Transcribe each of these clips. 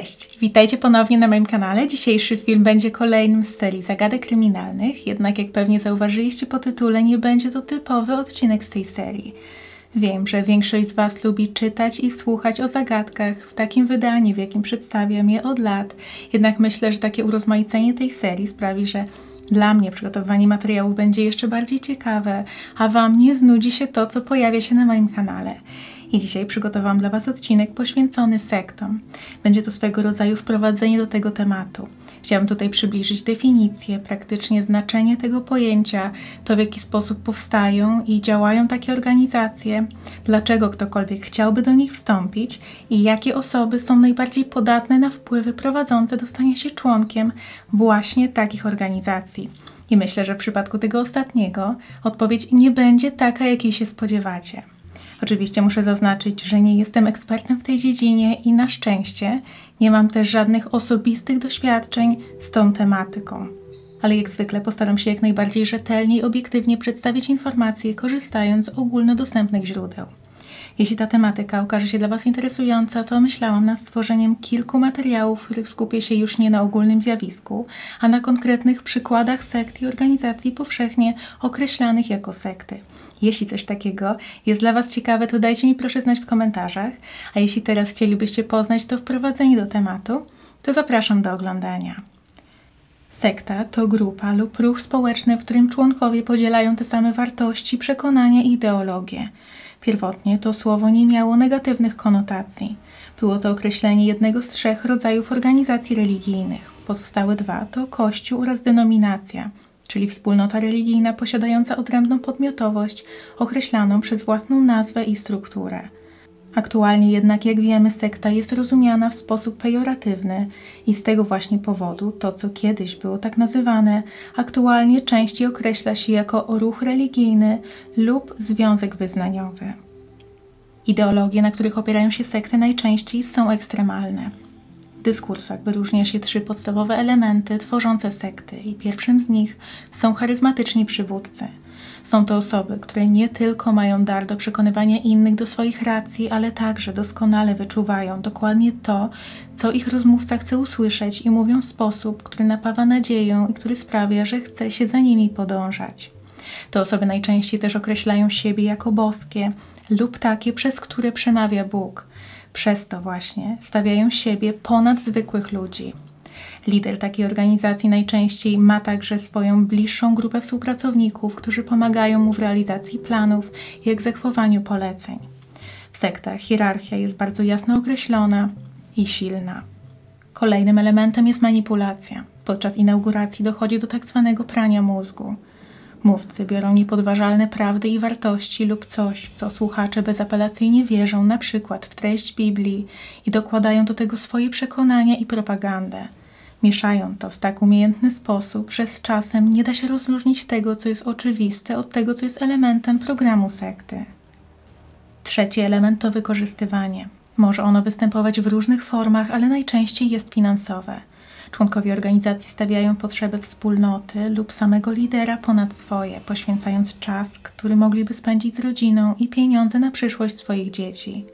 Cześć, witajcie ponownie na moim kanale. Dzisiejszy film będzie kolejnym z serii zagadek kryminalnych, jednak jak pewnie zauważyliście po tytule, nie będzie to typowy odcinek z tej serii. Wiem, że większość z Was lubi czytać i słuchać o zagadkach w takim wydaniu, w jakim przedstawiam je od lat, jednak myślę, że takie urozmaicenie tej serii sprawi, że dla mnie przygotowanie materiałów będzie jeszcze bardziej ciekawe, a Wam nie znudzi się to, co pojawia się na moim kanale. I dzisiaj przygotowałam dla Was odcinek poświęcony sektom. Będzie to swego rodzaju wprowadzenie do tego tematu. Chciałam tutaj przybliżyć definicję, praktycznie znaczenie tego pojęcia, to w jaki sposób powstają i działają takie organizacje, dlaczego ktokolwiek chciałby do nich wstąpić i jakie osoby są najbardziej podatne na wpływy prowadzące do stania się członkiem właśnie takich organizacji. I myślę, że w przypadku tego ostatniego odpowiedź nie będzie taka, jakiej się spodziewacie. Oczywiście muszę zaznaczyć, że nie jestem ekspertem w tej dziedzinie i na szczęście nie mam też żadnych osobistych doświadczeń z tą tematyką. Ale jak zwykle postaram się jak najbardziej rzetelnie i obiektywnie przedstawić informacje, korzystając z ogólnodostępnych źródeł. Jeśli ta tematyka okaże się dla Was interesująca, to myślałam nad stworzeniem kilku materiałów, w których skupię się już nie na ogólnym zjawisku, a na konkretnych przykładach sekt i organizacji powszechnie określanych jako sekty. Jeśli coś takiego jest dla Was ciekawe, to dajcie mi proszę znać w komentarzach, a jeśli teraz chcielibyście poznać to wprowadzenie do tematu, to zapraszam do oglądania. Sekta to grupa lub ruch społeczny, w którym członkowie podzielają te same wartości, przekonania i ideologie. Pierwotnie to słowo nie miało negatywnych konotacji. Było to określenie jednego z trzech rodzajów organizacji religijnych. Pozostałe dwa to kościół oraz denominacja, czyli wspólnota religijna posiadająca odrębną podmiotowość określaną przez własną nazwę i strukturę. Aktualnie jednak, jak wiemy, sekta jest rozumiana w sposób pejoratywny i z tego właśnie powodu to, co kiedyś było tak nazywane, aktualnie częściej określa się jako ruch religijny lub związek wyznaniowy. Ideologie, na których opierają się sekty, najczęściej są ekstremalne. Dyskursach wyróżnia się trzy podstawowe elementy tworzące sekty i pierwszym z nich są charyzmatyczni przywódcy – są to osoby, które nie tylko mają dar do przekonywania innych do swoich racji, ale także doskonale wyczuwają dokładnie to, co ich rozmówca chce usłyszeć i mówią w sposób, który napawa nadzieją i który sprawia, że chce się za nimi podążać. Te osoby najczęściej też określają siebie jako boskie lub takie, przez które przemawia Bóg. Przez to właśnie stawiają siebie ponad zwykłych ludzi. Lider takiej organizacji najczęściej ma także swoją bliższą grupę współpracowników, którzy pomagają mu w realizacji planów i egzekwowaniu poleceń. W sektach hierarchia jest bardzo jasno określona i silna. Kolejnym elementem jest manipulacja. Podczas inauguracji dochodzi do tak zwanego prania mózgu. Mówcy biorą niepodważalne prawdy i wartości lub coś, w co słuchacze bezapelacyjnie wierzą, na przykład w treść Biblii i dokładają do tego swoje przekonania i propagandę – Mieszają to w tak umiejętny sposób, że z czasem nie da się rozróżnić tego, co jest oczywiste, od tego, co jest elementem programu sekty. Trzeci element to wykorzystywanie. Może ono występować w różnych formach, ale najczęściej jest finansowe. Członkowie organizacji stawiają potrzeby wspólnoty lub samego lidera ponad swoje, poświęcając czas, który mogliby spędzić z rodziną i pieniądze na przyszłość swoich dzieci.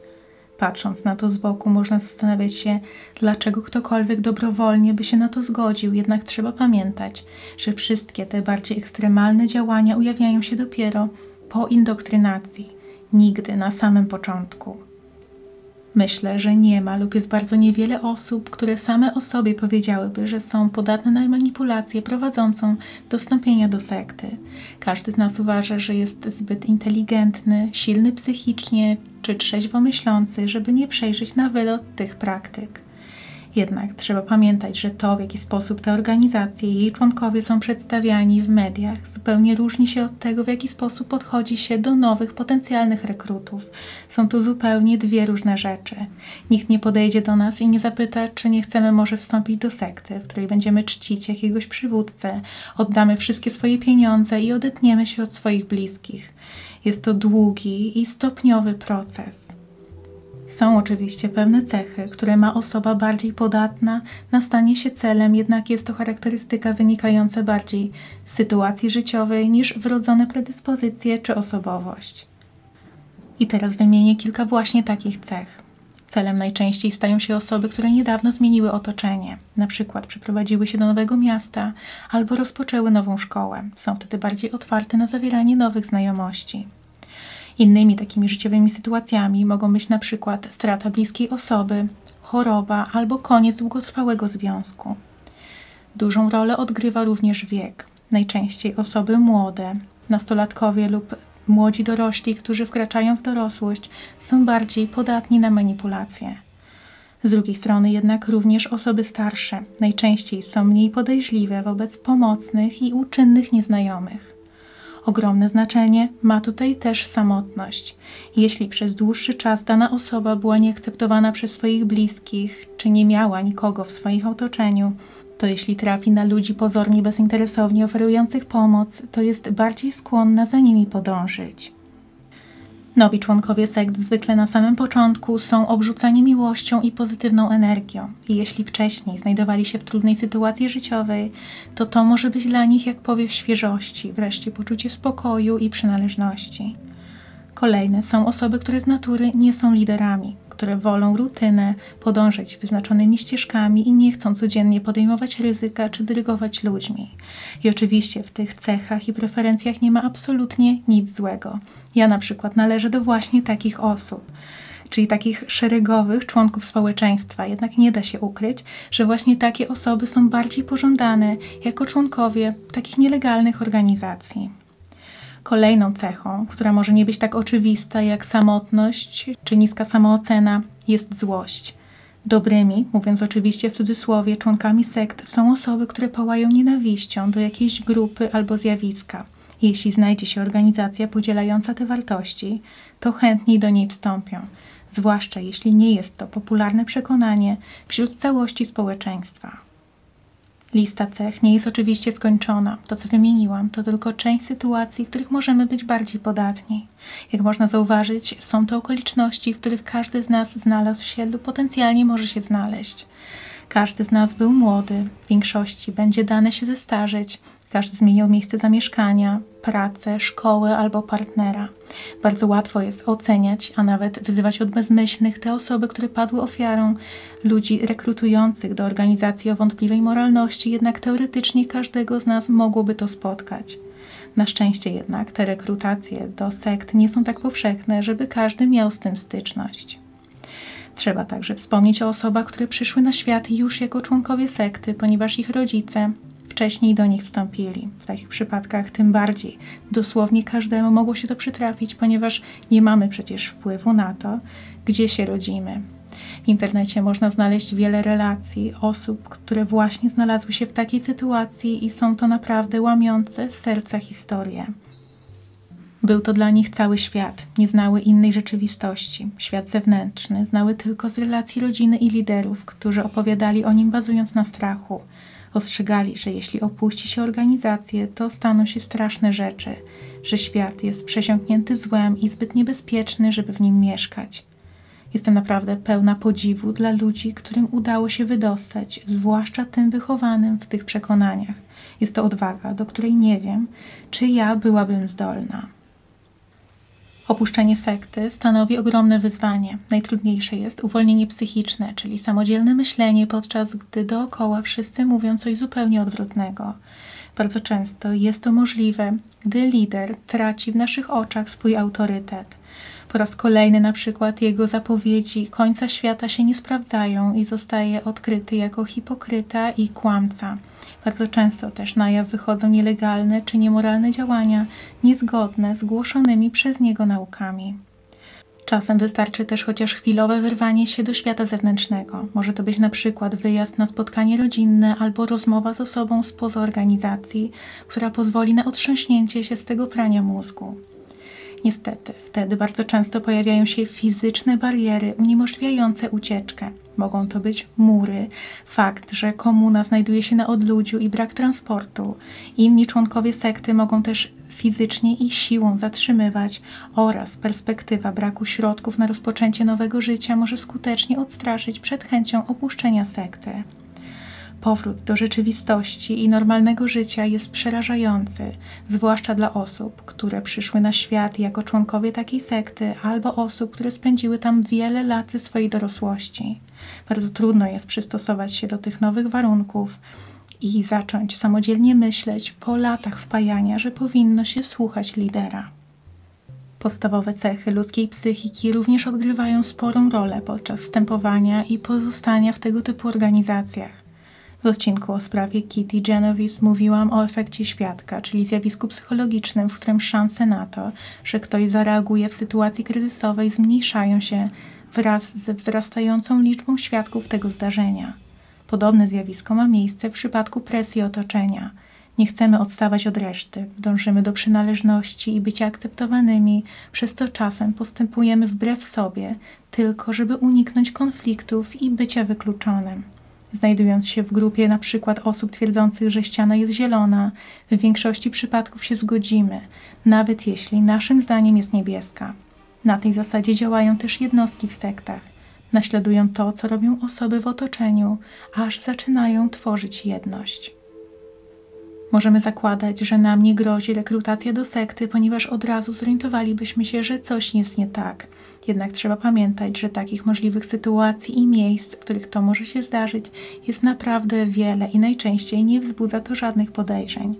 Patrząc na to z boku, można zastanawiać się, dlaczego ktokolwiek dobrowolnie by się na to zgodził, jednak trzeba pamiętać, że wszystkie te bardziej ekstremalne działania ujawniają się dopiero po indoktrynacji, nigdy na samym początku. Myślę, że nie ma lub jest bardzo niewiele osób, które same o sobie powiedziałyby, że są podatne na manipulację prowadzącą do wstąpienia do sekty. Każdy z nas uważa, że jest zbyt inteligentny, silny psychicznie czy trzeźwo myślący, żeby nie przejrzeć na wylot tych praktyk. Jednak trzeba pamiętać, że to, w jaki sposób te organizacje i jej członkowie są przedstawiani w mediach, zupełnie różni się od tego, w jaki sposób podchodzi się do nowych potencjalnych rekrutów. Są to zupełnie dwie różne rzeczy. Nikt nie podejdzie do nas i nie zapyta, czy nie chcemy może wstąpić do sekty, w której będziemy czcić jakiegoś przywódcę, oddamy wszystkie swoje pieniądze i odetniemy się od swoich bliskich. Jest to długi i stopniowy proces. Są oczywiście pewne cechy, które ma osoba bardziej podatna na stanie się celem, jednak jest to charakterystyka wynikająca bardziej z sytuacji życiowej niż wrodzone predyspozycje czy osobowość. I teraz wymienię kilka właśnie takich cech. Celem najczęściej stają się osoby, które niedawno zmieniły otoczenie, na przykład przeprowadziły się do nowego miasta albo rozpoczęły nową szkołę. Są wtedy bardziej otwarte na zawieranie nowych znajomości. Innymi takimi życiowymi sytuacjami mogą być na przykład strata bliskiej osoby, choroba albo koniec długotrwałego związku. Dużą rolę odgrywa również wiek. Najczęściej osoby młode, nastolatkowie lub młodzi dorośli, którzy wkraczają w dorosłość, są bardziej podatni na manipulacje. Z drugiej strony jednak również osoby starsze najczęściej są mniej podejrzliwe wobec pomocnych i uczynnych nieznajomych. Ogromne znaczenie ma tutaj też samotność. Jeśli przez dłuższy czas dana osoba była nieakceptowana przez swoich bliskich, czy nie miała nikogo w swoim otoczeniu, to jeśli trafi na ludzi pozornie bezinteresownie oferujących pomoc, to jest bardziej skłonna za nimi podążyć. Nowi członkowie sekt zwykle na samym początku są obrzucani miłością i pozytywną energią. I jeśli wcześniej znajdowali się w trudnej sytuacji życiowej, to to może być dla nich jak powiew świeżości, wreszcie poczucie spokoju i przynależności. Kolejne są osoby, które z natury nie są liderami, które wolą rutynę, podążać wyznaczonymi ścieżkami i nie chcą codziennie podejmować ryzyka czy dyrygować ludźmi. I oczywiście w tych cechach i preferencjach nie ma absolutnie nic złego. Ja na przykład należę do właśnie takich osób czyli takich szeregowych członków społeczeństwa. Jednak nie da się ukryć, że właśnie takie osoby są bardziej pożądane jako członkowie takich nielegalnych organizacji. Kolejną cechą, która może nie być tak oczywista jak samotność czy niska samoocena, jest złość. Dobrymi, mówiąc oczywiście w cudzysłowie, członkami sekt są osoby, które płają nienawiścią do jakiejś grupy albo zjawiska. Jeśli znajdzie się organizacja podzielająca te wartości, to chętniej do niej wstąpią, zwłaszcza jeśli nie jest to popularne przekonanie wśród całości społeczeństwa. Lista cech nie jest oczywiście skończona. To, co wymieniłam, to tylko część sytuacji, w których możemy być bardziej podatni. Jak można zauważyć, są to okoliczności, w których każdy z nas znalazł się lub potencjalnie może się znaleźć. Każdy z nas był młody, w większości będzie dane się zestarzeć, każdy zmieniał miejsce zamieszkania, pracę, szkołę albo partnera. Bardzo łatwo jest oceniać, a nawet wyzywać od bezmyślnych te osoby, które padły ofiarą ludzi rekrutujących do organizacji o wątpliwej moralności, jednak teoretycznie każdego z nas mogłoby to spotkać. Na szczęście jednak te rekrutacje do sekt nie są tak powszechne, żeby każdy miał z tym styczność. Trzeba także wspomnieć o osobach, które przyszły na świat już jako członkowie sekty, ponieważ ich rodzice wcześniej do nich wstąpili. W takich przypadkach tym bardziej. Dosłownie każdemu mogło się to przytrafić, ponieważ nie mamy przecież wpływu na to, gdzie się rodzimy. W internecie można znaleźć wiele relacji osób, które właśnie znalazły się w takiej sytuacji i są to naprawdę łamiące serca historie. Był to dla nich cały świat, nie znały innej rzeczywistości. Świat zewnętrzny znały tylko z relacji rodziny i liderów, którzy opowiadali o nim bazując na strachu, Ostrzegali, że jeśli opuści się organizację, to staną się straszne rzeczy, że świat jest przesiąknięty złem i zbyt niebezpieczny, żeby w nim mieszkać. Jestem naprawdę pełna podziwu dla ludzi, którym udało się wydostać, zwłaszcza tym wychowanym w tych przekonaniach. Jest to odwaga, do której nie wiem, czy ja byłabym zdolna. Opuszczenie sekty stanowi ogromne wyzwanie. Najtrudniejsze jest uwolnienie psychiczne, czyli samodzielne myślenie, podczas gdy dookoła wszyscy mówią coś zupełnie odwrotnego. Bardzo często jest to możliwe, gdy lider traci w naszych oczach swój autorytet. Po raz kolejny na przykład jego zapowiedzi końca świata się nie sprawdzają i zostaje odkryty jako hipokryta i kłamca. Bardzo często też na jaw wychodzą nielegalne czy niemoralne działania niezgodne z głoszonymi przez niego naukami. Czasem wystarczy też chociaż chwilowe wyrwanie się do świata zewnętrznego. Może to być na przykład wyjazd na spotkanie rodzinne albo rozmowa z osobą spoza organizacji, która pozwoli na otrząśnięcie się z tego prania mózgu. Niestety, wtedy bardzo często pojawiają się fizyczne bariery uniemożliwiające ucieczkę. Mogą to być mury, fakt, że komuna znajduje się na odludziu i brak transportu. Inni członkowie sekty mogą też fizycznie i siłą zatrzymywać oraz perspektywa braku środków na rozpoczęcie nowego życia może skutecznie odstraszyć przed chęcią opuszczenia sekty. Powrót do rzeczywistości i normalnego życia jest przerażający, zwłaszcza dla osób, które przyszły na świat jako członkowie takiej sekty, albo osób, które spędziły tam wiele lat swojej dorosłości. Bardzo trudno jest przystosować się do tych nowych warunków i zacząć samodzielnie myśleć po latach wpajania, że powinno się słuchać lidera. Podstawowe cechy ludzkiej psychiki również odgrywają sporą rolę podczas wstępowania i pozostania w tego typu organizacjach. W odcinku o sprawie Kitty Genovese mówiłam o efekcie świadka, czyli zjawisku psychologicznym, w którym szanse na to, że ktoś zareaguje w sytuacji kryzysowej, zmniejszają się wraz ze wzrastającą liczbą świadków tego zdarzenia. Podobne zjawisko ma miejsce w przypadku presji otoczenia. Nie chcemy odstawać od reszty, dążymy do przynależności i bycia akceptowanymi, przez co czasem postępujemy wbrew sobie, tylko żeby uniknąć konfliktów i bycia wykluczonym. Znajdując się w grupie na przykład osób twierdzących, że ściana jest zielona, w większości przypadków się zgodzimy, nawet jeśli naszym zdaniem jest niebieska. Na tej zasadzie działają też jednostki w sektach. Naśladują to, co robią osoby w otoczeniu, aż zaczynają tworzyć jedność. Możemy zakładać, że nam nie grozi rekrutacja do sekty, ponieważ od razu zorientowalibyśmy się, że coś jest nie tak. Jednak trzeba pamiętać, że takich możliwych sytuacji i miejsc, w których to może się zdarzyć, jest naprawdę wiele i najczęściej nie wzbudza to żadnych podejrzeń.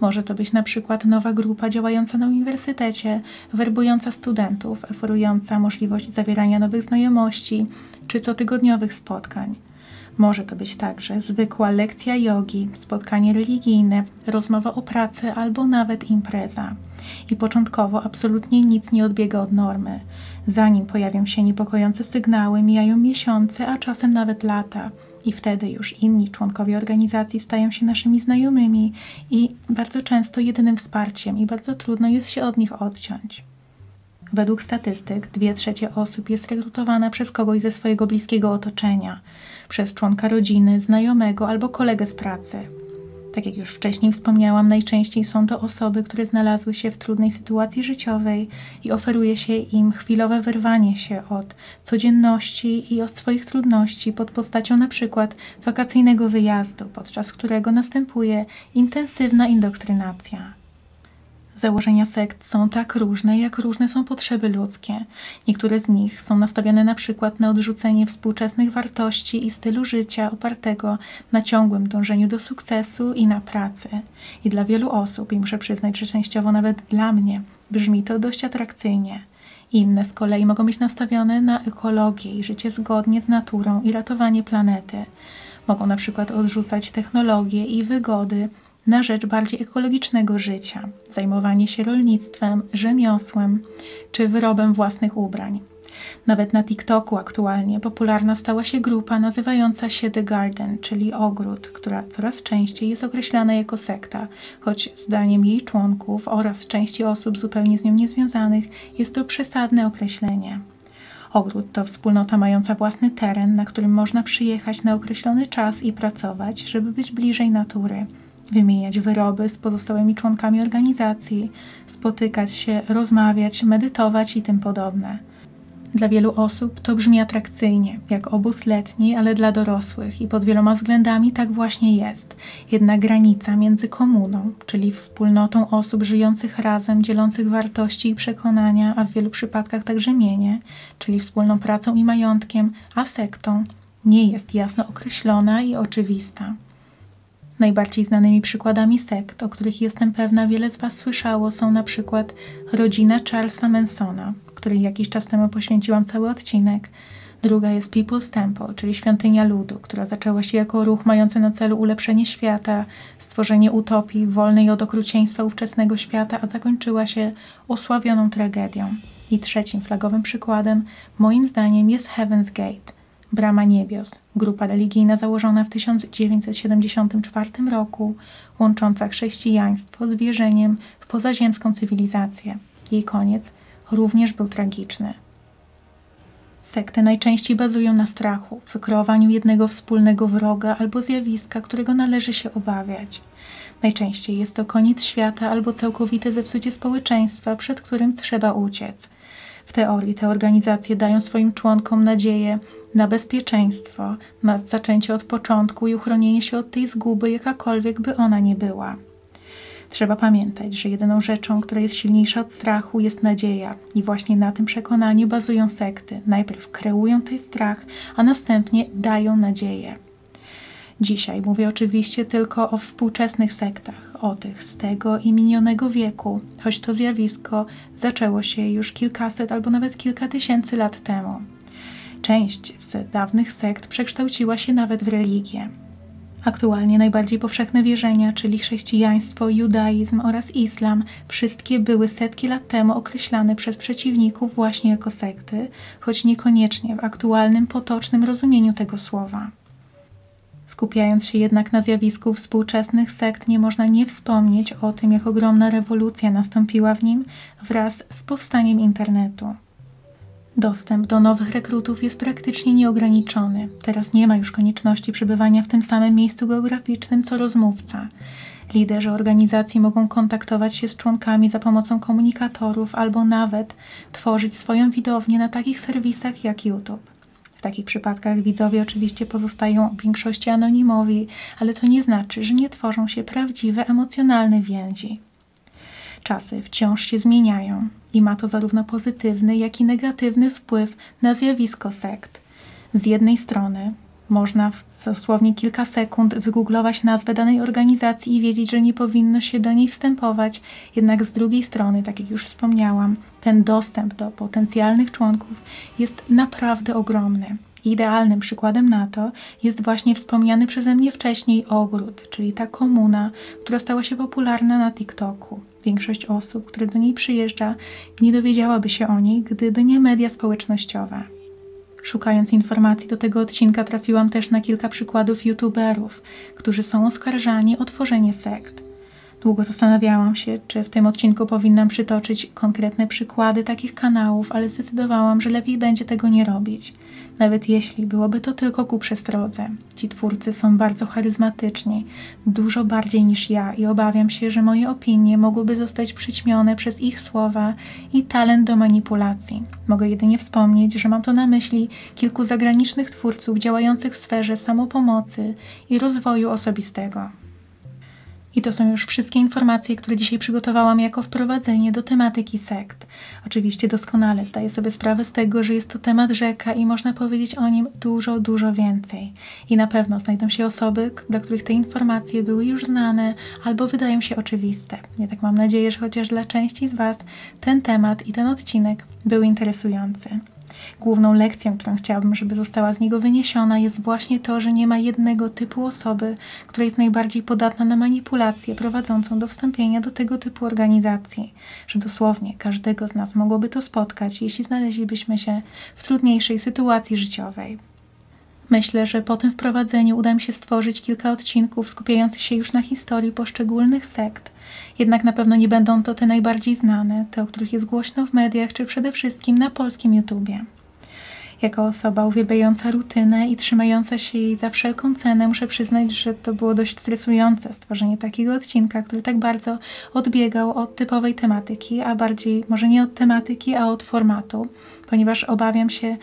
Może to być na przykład nowa grupa działająca na uniwersytecie, werbująca studentów, oferująca możliwość zawierania nowych znajomości czy cotygodniowych spotkań. Może to być także zwykła lekcja jogi, spotkanie religijne, rozmowa o pracy albo nawet impreza. I początkowo absolutnie nic nie odbiega od normy. Zanim pojawią się niepokojące sygnały, mijają miesiące, a czasem nawet lata. I wtedy już inni członkowie organizacji stają się naszymi znajomymi i bardzo często jedynym wsparciem, i bardzo trudno jest się od nich odciąć. Według statystyk, dwie trzecie osób jest rekrutowana przez kogoś ze swojego bliskiego otoczenia, przez członka rodziny, znajomego albo kolegę z pracy. Tak jak już wcześniej wspomniałam, najczęściej są to osoby, które znalazły się w trudnej sytuacji życiowej i oferuje się im chwilowe wyrwanie się od codzienności i od swoich trudności pod postacią na przykład wakacyjnego wyjazdu, podczas którego następuje intensywna indoktrynacja. Założenia sekt są tak różne, jak różne są potrzeby ludzkie. Niektóre z nich są nastawione na przykład na odrzucenie współczesnych wartości i stylu życia opartego na ciągłym dążeniu do sukcesu i na pracy. I dla wielu osób, i muszę przyznać, że częściowo nawet dla mnie, brzmi to dość atrakcyjnie. Inne z kolei mogą być nastawione na ekologię i życie zgodnie z naturą i ratowanie planety. Mogą na przykład odrzucać technologię i wygody, na rzecz bardziej ekologicznego życia, zajmowanie się rolnictwem, rzemiosłem czy wyrobem własnych ubrań. Nawet na TikToku aktualnie popularna stała się grupa nazywająca się The Garden, czyli ogród, która coraz częściej jest określana jako sekta, choć zdaniem jej członków oraz części osób zupełnie z nią niezwiązanych jest to przesadne określenie. Ogród to wspólnota mająca własny teren, na którym można przyjechać na określony czas i pracować, żeby być bliżej natury wymieniać wyroby z pozostałymi członkami organizacji, spotykać się, rozmawiać, medytować i tym podobne. Dla wielu osób to brzmi atrakcyjnie, jak obóz letni, ale dla dorosłych i pod wieloma względami tak właśnie jest. Jedna granica między komuną, czyli wspólnotą osób żyjących razem, dzielących wartości i przekonania, a w wielu przypadkach także mienie, czyli wspólną pracą i majątkiem, a sektą, nie jest jasno określona i oczywista. Najbardziej znanymi przykładami sekt, o których jestem pewna wiele z Was słyszało, są na przykład rodzina Charlesa Mansona, której jakiś czas temu poświęciłam cały odcinek. Druga jest People's Temple, czyli świątynia ludu, która zaczęła się jako ruch mający na celu ulepszenie świata, stworzenie utopii wolnej od okrucieństwa ówczesnego świata, a zakończyła się osławioną tragedią. I trzecim flagowym przykładem, moim zdaniem, jest Heaven's Gate, Brama Niebios, grupa religijna założona w 1974 roku, łącząca chrześcijaństwo z wierzeniem w pozaziemską cywilizację. Jej koniec również był tragiczny. Sekty najczęściej bazują na strachu, wykreowaniu jednego wspólnego wroga albo zjawiska, którego należy się obawiać. Najczęściej jest to koniec świata albo całkowite zepsucie społeczeństwa, przed którym trzeba uciec – W teorii te organizacje dają swoim członkom nadzieję na bezpieczeństwo, na zaczęcie od początku i uchronienie się od tej zguby, jakakolwiek by ona nie była. Trzeba pamiętać, że jedyną rzeczą, która jest silniejsza od strachu, jest nadzieja, i właśnie na tym przekonaniu bazują sekty. Najpierw kreują ten strach, a następnie dają nadzieję. Dzisiaj mówię oczywiście tylko o współczesnych sektach, o tych z tego i minionego wieku, choć to zjawisko zaczęło się już kilkaset albo nawet kilka tysięcy lat temu. Część z dawnych sekt przekształciła się nawet w religię. Aktualnie najbardziej powszechne wierzenia, czyli chrześcijaństwo, judaizm oraz islam, wszystkie były setki lat temu określane przez przeciwników właśnie jako sekty, choć niekoniecznie w aktualnym, potocznym rozumieniu tego słowa. Skupiając się jednak na zjawisku współczesnych sekt, nie można nie wspomnieć o tym, jak ogromna rewolucja nastąpiła w nim wraz z powstaniem internetu. Dostęp do nowych rekrutów jest praktycznie nieograniczony. Teraz nie ma już konieczności przebywania w tym samym miejscu geograficznym co rozmówca. Liderzy organizacji mogą kontaktować się z członkami za pomocą komunikatorów albo nawet tworzyć swoją widownię na takich serwisach jak YouTube. Takich przypadkach widzowie oczywiście pozostają w większości anonimowi, ale to nie znaczy, że nie tworzą się prawdziwe emocjonalne więzi. Czasy wciąż się zmieniają i ma to zarówno pozytywny, jak i negatywny wpływ na zjawisko sekt. Z jednej strony można w dosłownie kilka sekund wygooglować nazwę danej organizacji i wiedzieć, że nie powinno się do niej wstępować, jednak z drugiej strony, tak jak już wspomniałam, ten dostęp do potencjalnych członków jest naprawdę ogromny. Idealnym przykładem na to jest właśnie wspomniany przeze mnie wcześniej ogród, czyli ta komuna, która stała się popularna na TikToku. Większość osób, które do niej przyjeżdża, nie dowiedziałaby się o niej, gdyby nie media społecznościowe. Szukając informacji do tego odcinka, trafiłam też na kilka przykładów youtuberów, którzy są oskarżani o tworzenie sekt. Długo zastanawiałam się, czy w tym odcinku powinnam przytoczyć konkretne przykłady takich kanałów, ale zdecydowałam, że lepiej będzie tego nie robić. Nawet jeśli byłoby to tylko ku przestrodze. Ci twórcy są bardzo charyzmatyczni, dużo bardziej niż ja i obawiam się, że moje opinie mogłyby zostać przyćmione przez ich słowa i talent do manipulacji. Mogę jedynie wspomnieć, że mam to na myśli kilku zagranicznych twórców działających w sferze samopomocy i rozwoju osobistego. I to są już wszystkie informacje, które dzisiaj przygotowałam jako wprowadzenie do tematyki sekt. Oczywiście doskonale zdaję sobie sprawę z tego, że jest to temat rzeka i można powiedzieć o nim dużo, dużo więcej. I na pewno znajdą się osoby, dla których te informacje były już znane albo wydają się oczywiste. Ja tak mam nadzieję, że chociaż dla części z Was ten temat i ten odcinek był interesujący. Główną lekcją, którą chciałabym, żeby została z niego wyniesiona, jest właśnie to, że nie ma jednego typu osoby, która jest najbardziej podatna na manipulację prowadzącą do wstąpienia do tego typu organizacji. Że dosłownie każdego z nas mogłoby to spotkać, jeśli znaleźlibyśmy się w trudniejszej sytuacji życiowej. Myślę, że po tym wprowadzeniu uda mi się stworzyć kilka odcinków skupiających się już na historii poszczególnych sekt. Jednak na pewno nie będą to te najbardziej znane, te, o których jest głośno w mediach, czy przede wszystkim na polskim YouTubie. Jako osoba uwielbiająca rutynę i trzymająca się jej za wszelką cenę, muszę przyznać, że to było dość stresujące stworzenie takiego odcinka, który tak bardzo odbiegał od typowej tematyki, a bardziej może nie od tematyki, a od formatu, ponieważ obawiam się,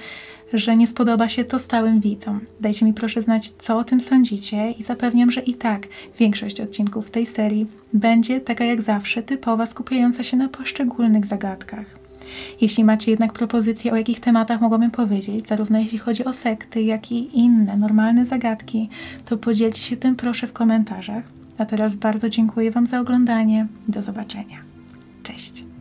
że nie spodoba się to stałym widzom. Dajcie mi proszę znać, co o tym sądzicie i zapewniam, że i tak większość odcinków tej serii będzie, taka jak zawsze, typowa, skupiająca się na poszczególnych zagadkach. Jeśli macie jednak propozycje, o jakich tematach mogłabym powiedzieć, zarówno jeśli chodzi o sekty, jak i inne normalne zagadki, to podzielcie się tym proszę w komentarzach. A teraz bardzo dziękuję Wam za oglądanie do zobaczenia. Cześć!